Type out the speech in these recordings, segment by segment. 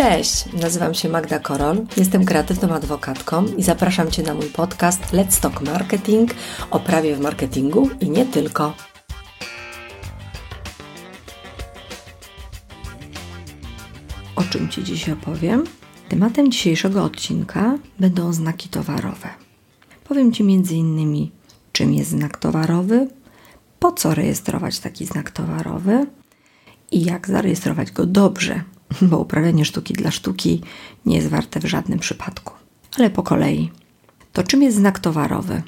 Cześć, nazywam się Magda Korol, jestem kreatywną adwokatką i zapraszam Cię na mój podcast Let's Talk Marketing o prawie w marketingu i nie tylko. O czym Ci dziś opowiem? Tematem dzisiejszego odcinka będą znaki towarowe. Powiem Ci innymi, czym jest znak towarowy, po co rejestrować taki znak towarowy i jak zarejestrować go dobrze, bo uprawianie sztuki dla sztuki nie jest warte w żadnym przypadku. Ale po kolei. To czym jest znak towarowy?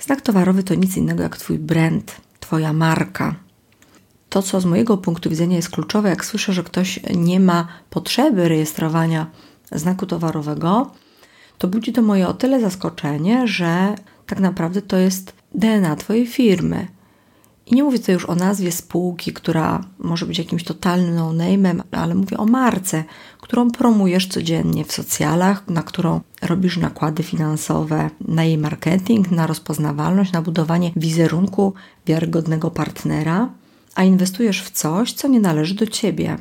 Znak towarowy to nic innego jak Twój brand, Twoja marka. To, co z mojego punktu widzenia jest kluczowe, jak słyszę, że ktoś nie ma potrzeby rejestrowania znaku towarowego, to budzi to moje o tyle zaskoczenie, że tak naprawdę to jest DNA Twojej firmy. I nie mówię tutaj już o nazwie spółki, która może być jakimś totalnym no-name'em, ale mówię o marce, którą promujesz codziennie w socjalach, na którą robisz nakłady finansowe, na jej marketing, na rozpoznawalność, na budowanie wizerunku wiarygodnego partnera, a inwestujesz w coś, co nie należy do ciebie.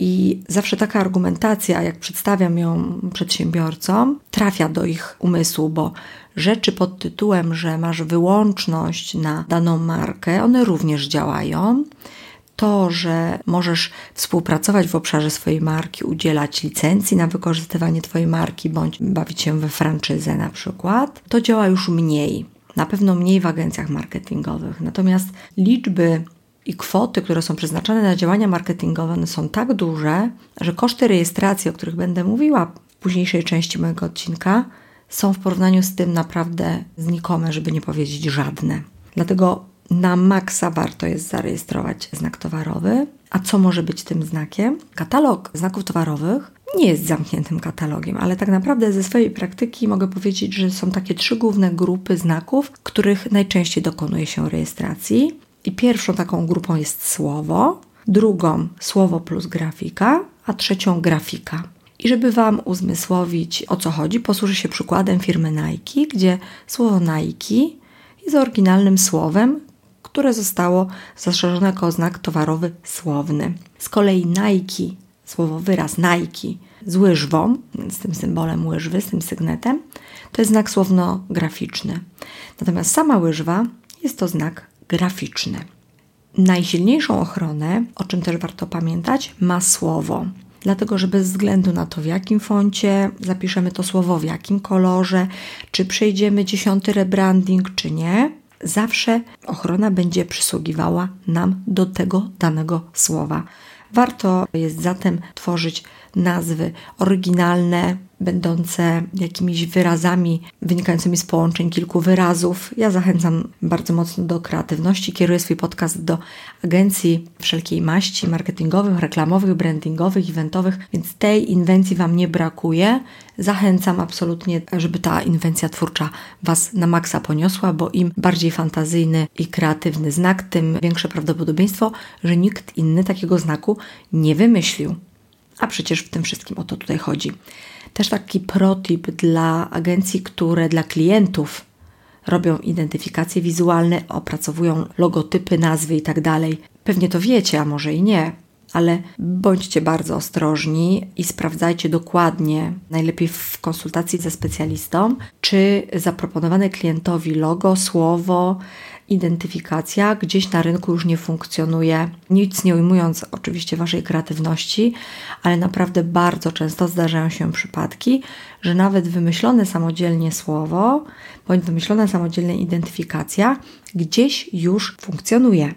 I zawsze taka argumentacja, jak przedstawiam ją przedsiębiorcom, trafia do ich umysłu, bo rzeczy pod tytułem, że masz wyłączność na daną markę, one również działają. To, że możesz współpracować w obszarze swojej marki, udzielać licencji na wykorzystywanie Twojej marki bądź bawić się we franczyzę na przykład, to działa już mniej. Na pewno mniej w agencjach marketingowych. Natomiast liczby i kwoty, które są przeznaczone na działania marketingowe, są tak duże, że koszty rejestracji, o których będę mówiła w późniejszej części mojego odcinka, są w porównaniu z tym naprawdę znikome, żeby nie powiedzieć żadne. Dlatego na maksa warto jest zarejestrować znak towarowy. A co może być tym znakiem? Katalog znaków towarowych nie jest zamkniętym katalogiem, ale tak naprawdę ze swojej praktyki mogę powiedzieć, że są takie trzy główne grupy znaków, których najczęściej dokonuje się rejestracji. I pierwszą taką grupą jest słowo, drugą słowo plus grafika, a trzecią grafika. I żeby Wam uzmysłowić o co chodzi, posłużę się przykładem firmy Nike, gdzie słowo Nike jest oryginalnym słowem, które zostało zastrzeżone jako znak towarowy słowny. Z kolei Nike, słowo wyraz Nike z łyżwą, z tym symbolem łyżwy, z tym sygnetem, to jest znak słowno-graficzny. Natomiast sama łyżwa jest to znak graficzny. Najsilniejszą ochronę, o czym też warto pamiętać, ma słowo. Dlatego, że bez względu na to, w jakim foncie zapiszemy to słowo, w jakim kolorze, czy przejdziemy dziesiąty rebranding, czy nie, zawsze ochrona będzie przysługiwała nam do tego danego słowa. Warto jest zatem tworzyć nazwy oryginalne, będące jakimiś wyrazami wynikającymi z połączeń kilku wyrazów. Ja zachęcam bardzo mocno do kreatywności. Kieruję swój podcast do agencji wszelkiej maści marketingowych, reklamowych, brandingowych, eventowych, więc tej inwencji Wam nie brakuje. Zachęcam absolutnie, żeby ta inwencja twórcza Was na maksa poniosła, bo im bardziej fantazyjny i kreatywny znak, tym większe prawdopodobieństwo, że nikt inny takiego znaku nie wymyślił. A przecież w tym wszystkim o to tutaj chodzi. Też taki protip dla agencji, które dla klientów robią identyfikacje wizualne, opracowują logotypy, nazwy i tak. Pewnie to wiecie, a może i nie, ale bądźcie bardzo ostrożni i sprawdzajcie dokładnie, najlepiej w konsultacji ze specjalistą, czy zaproponowane klientowi logo, słowo, identyfikacja gdzieś na rynku już nie funkcjonuje. Nic nie ujmując oczywiście Waszej kreatywności, ale naprawdę bardzo często zdarzają się przypadki, że nawet wymyślone samodzielnie słowo bądź wymyślona samodzielna identyfikacja gdzieś już funkcjonuje.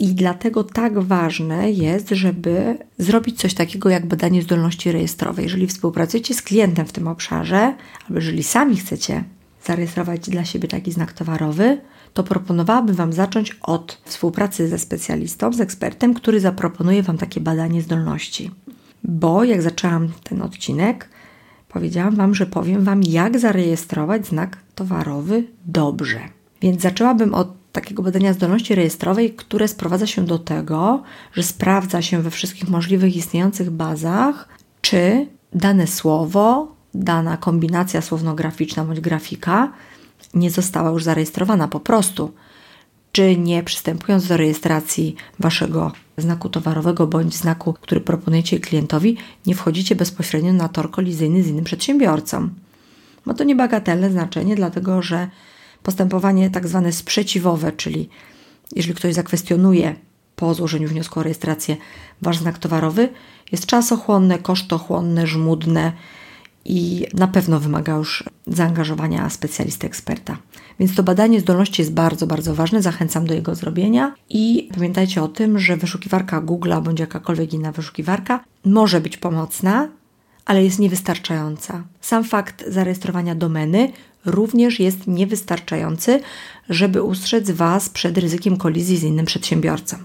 I dlatego tak ważne jest, żeby zrobić coś takiego jak badanie zdolności rejestrowej. Jeżeli współpracujecie z klientem w tym obszarze, albo jeżeli sami chcecie zarejestrować dla siebie taki znak towarowy, to proponowałabym Wam zacząć od współpracy ze specjalistą, z ekspertem, który zaproponuje Wam takie badanie zdolności. Bo jak zaczęłam ten odcinek, powiedziałam Wam, że powiem Wam, jak zarejestrować znak towarowy dobrze. Więc zaczęłabym od takiego badania zdolności rejestrowej, które sprowadza się do tego, że sprawdza się we wszystkich możliwych istniejących bazach, czy dane słowo, dana kombinacja słowno-graficzna bądź grafika nie została już zarejestrowana po prostu. czy nie przystępując do rejestracji waszego znaku towarowego bądź znaku, który proponujecie klientowi, nie wchodzicie bezpośrednio na tor kolizyjny z innym przedsiębiorcą. Ma to niebagatelne znaczenie, dlatego że postępowanie tak zwane sprzeciwowe, czyli jeżeli ktoś zakwestionuje po złożeniu wniosku o rejestrację wasz znak towarowy, jest czasochłonne, kosztochłonne, żmudne i na pewno wymaga już zaangażowania specjalisty eksperta. Więc to badanie zdolności jest bardzo, bardzo ważne. Zachęcam do jego zrobienia. I pamiętajcie o tym, że wyszukiwarka Google bądź jakakolwiek inna wyszukiwarka może być pomocna, ale jest niewystarczająca. Sam fakt zarejestrowania domeny również jest niewystarczający, żeby ustrzec Was przed ryzykiem kolizji z innym przedsiębiorcą.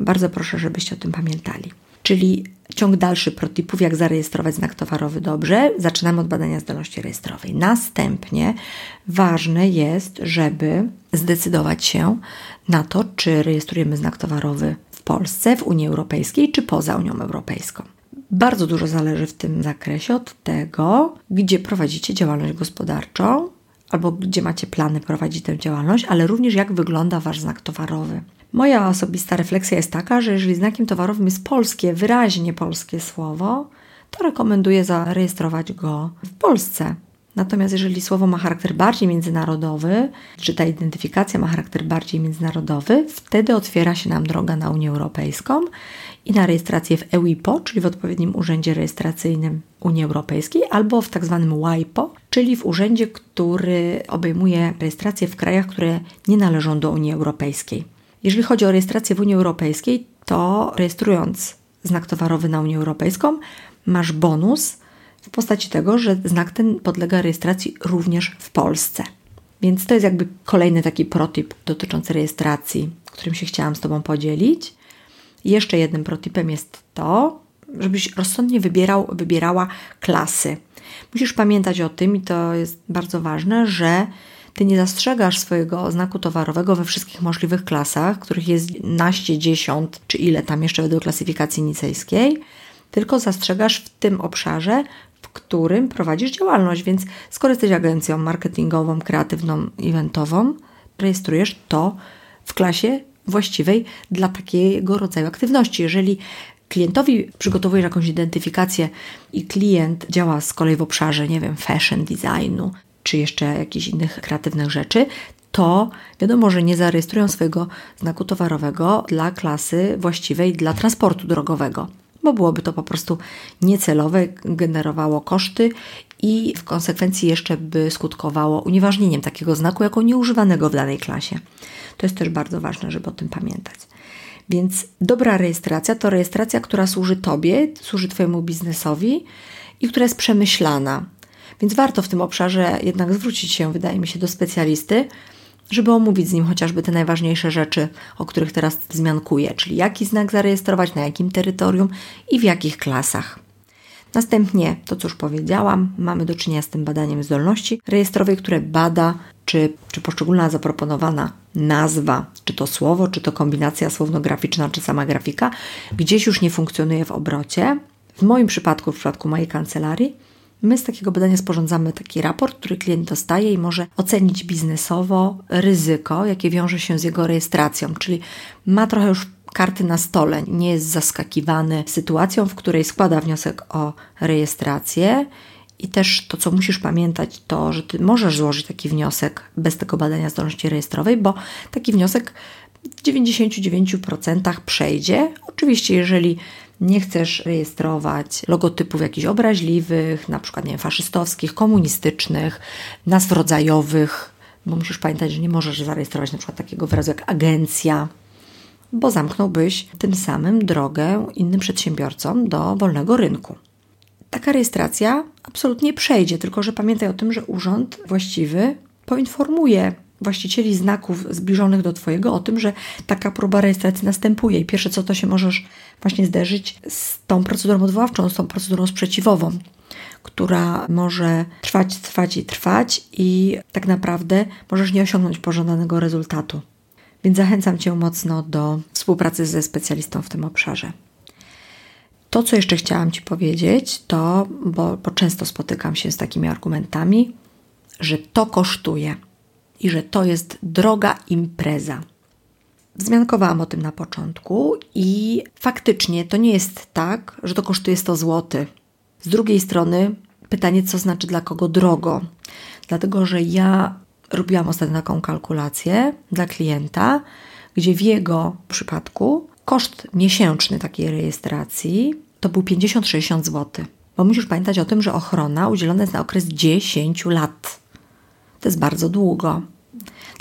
Bardzo proszę, żebyście o tym pamiętali. Czyli ciąg dalszy protipów, jak zarejestrować znak towarowy dobrze. Zaczynamy od badania zdolności rejestrowej. Następnie ważne jest, żeby zdecydować się na to, czy rejestrujemy znak towarowy w Polsce, w Unii Europejskiej, czy poza Unią Europejską. Bardzo dużo zależy w tym zakresie od tego, gdzie prowadzicie działalność gospodarczą albo gdzie macie plany prowadzić tę działalność, ale również jak wygląda Wasz znak towarowy. Moja osobista refleksja jest taka, że jeżeli znakiem towarowym jest polskie, wyraźnie polskie słowo, to rekomenduję zarejestrować go w Polsce. Natomiast jeżeli słowo ma charakter bardziej międzynarodowy, czy ta identyfikacja ma charakter bardziej międzynarodowy, wtedy otwiera się nam droga na Unię Europejską i na rejestrację w EUIPO, czyli w odpowiednim urzędzie rejestracyjnym Unii Europejskiej, albo w tak zwanym WIPO, czyli w urzędzie, który obejmuje rejestrację w krajach, które nie należą do Unii Europejskiej. Jeżeli chodzi o rejestrację w Unii Europejskiej, to rejestrując znak towarowy na Unię Europejską, masz bonus w postaci tego, że znak ten podlega rejestracji również w Polsce. Więc to jest jakby kolejny taki protip dotyczący rejestracji, którym się chciałam z Tobą podzielić. Jeszcze jednym protipem jest to, żebyś rozsądnie wybierał, wybierała klasy. Musisz pamiętać o tym, i to jest bardzo ważne, że ty nie zastrzegasz swojego znaku towarowego we wszystkich możliwych klasach, których jest naście, dziesiąt, czy ile tam jeszcze według klasyfikacji nicejskiej, tylko zastrzegasz w tym obszarze, w którym prowadzisz działalność. Więc skoro jesteś agencją marketingową, kreatywną, eventową, rejestrujesz to w klasie właściwej dla takiego rodzaju aktywności. Jeżeli klientowi przygotowujesz jakąś identyfikację i klient działa z kolei w obszarze, nie wiem, fashion designu, czy jeszcze jakichś innych kreatywnych rzeczy, to wiadomo, że nie zarejestrują swojego znaku towarowego dla klasy właściwej dla transportu drogowego, bo byłoby to po prostu niecelowe, generowało koszty i w konsekwencji jeszcze by skutkowało unieważnieniem takiego znaku jako nieużywanego w danej klasie. To jest też bardzo ważne, żeby o tym pamiętać. Więc dobra rejestracja to rejestracja, która służy Tobie, służy Twojemu biznesowi i która jest przemyślana. Więc warto w tym obszarze jednak zwrócić się, wydaje mi się, do specjalisty, żeby omówić z nim chociażby te najważniejsze rzeczy, o których teraz zmiankuję, czyli jaki znak zarejestrować, na jakim terytorium i w jakich klasach. Następnie, to co już powiedziałam, mamy do czynienia z tym badaniem zdolności rejestrowej, które bada, czy, czy poszczególna zaproponowana nazwa, czy to słowo, czy to kombinacja słowno-graficzna, czy sama grafika, gdzieś już nie funkcjonuje w obrocie. W moim przypadku, w przypadku mojej kancelarii, My z takiego badania sporządzamy taki raport, który klient dostaje i może ocenić biznesowo ryzyko, jakie wiąże się z jego rejestracją, czyli ma trochę już karty na stole, nie jest zaskakiwany sytuacją, w której składa wniosek o rejestrację. I też to, co musisz pamiętać, to, że ty możesz złożyć taki wniosek bez tego badania zdolności rejestrowej, bo taki wniosek w 99% przejdzie. Oczywiście, jeżeli nie chcesz rejestrować logotypów jakichś obraźliwych, na przykład nie wiem, faszystowskich, komunistycznych, nazw rodzajowych, bo musisz pamiętać, że nie możesz zarejestrować na przykład takiego wyrazu jak agencja, bo zamknąłbyś tym samym drogę innym przedsiębiorcom do wolnego rynku. Taka rejestracja absolutnie przejdzie, tylko że pamiętaj o tym, że urząd właściwy poinformuje właścicieli znaków zbliżonych do Twojego o tym, że taka próba rejestracji następuje. I pierwsze co to się możesz właśnie zderzyć z tą procedurą odwoławczą, z tą procedurą sprzeciwową, która może trwać, trwać i trwać i tak naprawdę możesz nie osiągnąć pożądanego rezultatu. Więc zachęcam Cię mocno do współpracy ze specjalistą w tym obszarze. To, co jeszcze chciałam Ci powiedzieć, to, bo, bo często spotykam się z takimi argumentami, że to kosztuje i że to jest droga impreza. Wzmiankowałam o tym na początku i faktycznie to nie jest tak, że to kosztuje 100 zł. Z drugiej strony pytanie, co znaczy dla kogo drogo. Dlatego, że ja robiłam ostatnio taką kalkulację dla klienta, gdzie w jego przypadku koszt miesięczny takiej rejestracji to był 50-60 zł. Bo musisz pamiętać o tym, że ochrona udzielona jest na okres 10 lat. To jest bardzo długo.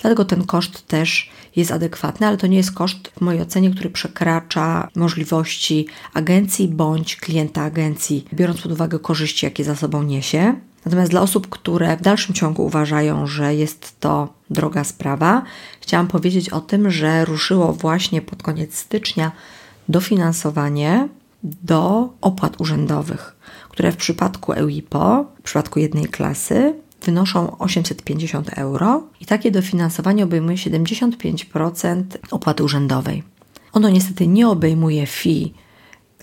Dlatego ten koszt też jest adekwatny, ale to nie jest koszt w mojej ocenie, który przekracza możliwości agencji bądź klienta agencji, biorąc pod uwagę korzyści, jakie za sobą niesie. Natomiast dla osób, które w dalszym ciągu uważają, że jest to droga sprawa, chciałam powiedzieć o tym, że ruszyło właśnie pod koniec stycznia dofinansowanie do opłat urzędowych, które w przypadku EUIPO, w przypadku jednej klasy, wynoszą 850 euro i takie dofinansowanie obejmuje 75% opłaty urzędowej. Ono niestety nie obejmuje fee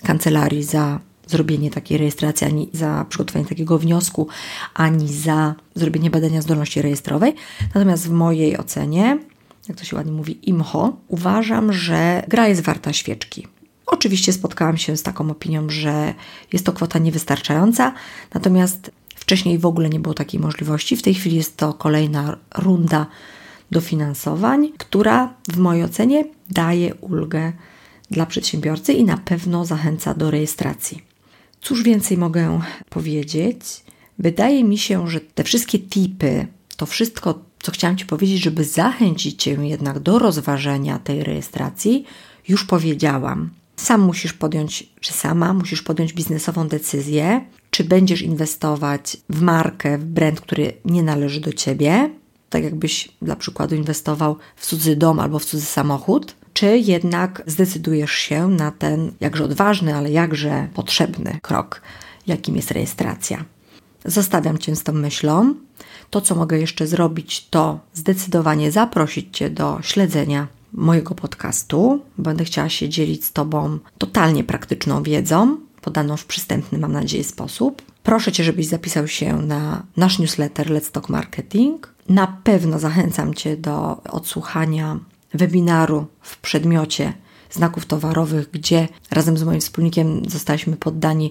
kancelarii za zrobienie takiej rejestracji, ani za przygotowanie takiego wniosku, ani za zrobienie badania zdolności rejestrowej. Natomiast w mojej ocenie, jak to się ładnie mówi, IMHO, uważam, że gra jest warta świeczki. Oczywiście spotkałam się z taką opinią, że jest to kwota niewystarczająca, natomiast wcześniej w ogóle nie było takiej możliwości. W tej chwili jest to kolejna runda dofinansowań, która w mojej ocenie daje ulgę dla przedsiębiorcy i na pewno zachęca do rejestracji. Cóż więcej mogę powiedzieć? Wydaje mi się, że te wszystkie tipy, to wszystko, co chciałam Ci powiedzieć, żeby zachęcić Cię jednak do rozważenia tej rejestracji, już powiedziałam. Sam musisz podjąć, czy sama musisz podjąć biznesową decyzję, czy będziesz inwestować w markę, w brand, który nie należy do ciebie, tak jakbyś dla przykładu inwestował w cudzy dom albo w cudzy samochód, czy jednak zdecydujesz się na ten jakże odważny, ale jakże potrzebny krok, jakim jest rejestracja. Zostawiam Cię z tą myślą. To, co mogę jeszcze zrobić, to zdecydowanie zaprosić Cię do śledzenia mojego podcastu. Będę chciała się dzielić z Tobą totalnie praktyczną wiedzą, podaną w przystępny, mam nadzieję, sposób. Proszę Cię, żebyś zapisał się na nasz newsletter Let's Talk Marketing. Na pewno zachęcam Cię do odsłuchania webinaru w przedmiocie znaków towarowych, gdzie razem z moim wspólnikiem zostaliśmy poddani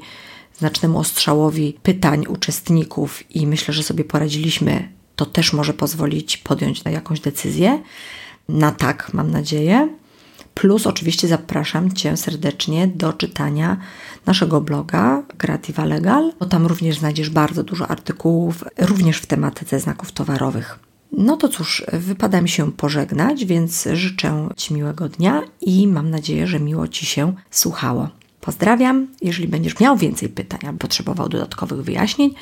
znacznemu ostrzałowi pytań uczestników i myślę, że sobie poradziliśmy. To też może pozwolić podjąć jakąś decyzję. Na tak, mam nadzieję. Plus oczywiście zapraszam Cię serdecznie do czytania naszego bloga Creativa Legal, bo tam również znajdziesz bardzo dużo artykułów, również w tematyce znaków towarowych. No to cóż, wypada mi się pożegnać, więc życzę Ci miłego dnia i mam nadzieję, że miło Ci się słuchało. Pozdrawiam. Jeżeli będziesz miał więcej pytań albo potrzebował dodatkowych wyjaśnień,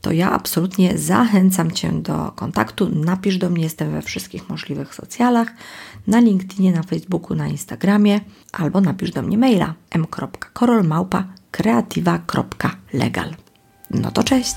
to ja absolutnie zachęcam Cię do kontaktu. Napisz do mnie, jestem we wszystkich możliwych socjalach, na LinkedInie, na Facebooku, na Instagramie, albo napisz do mnie maila m.korolmałpa.kreatywa.legal. No to cześć!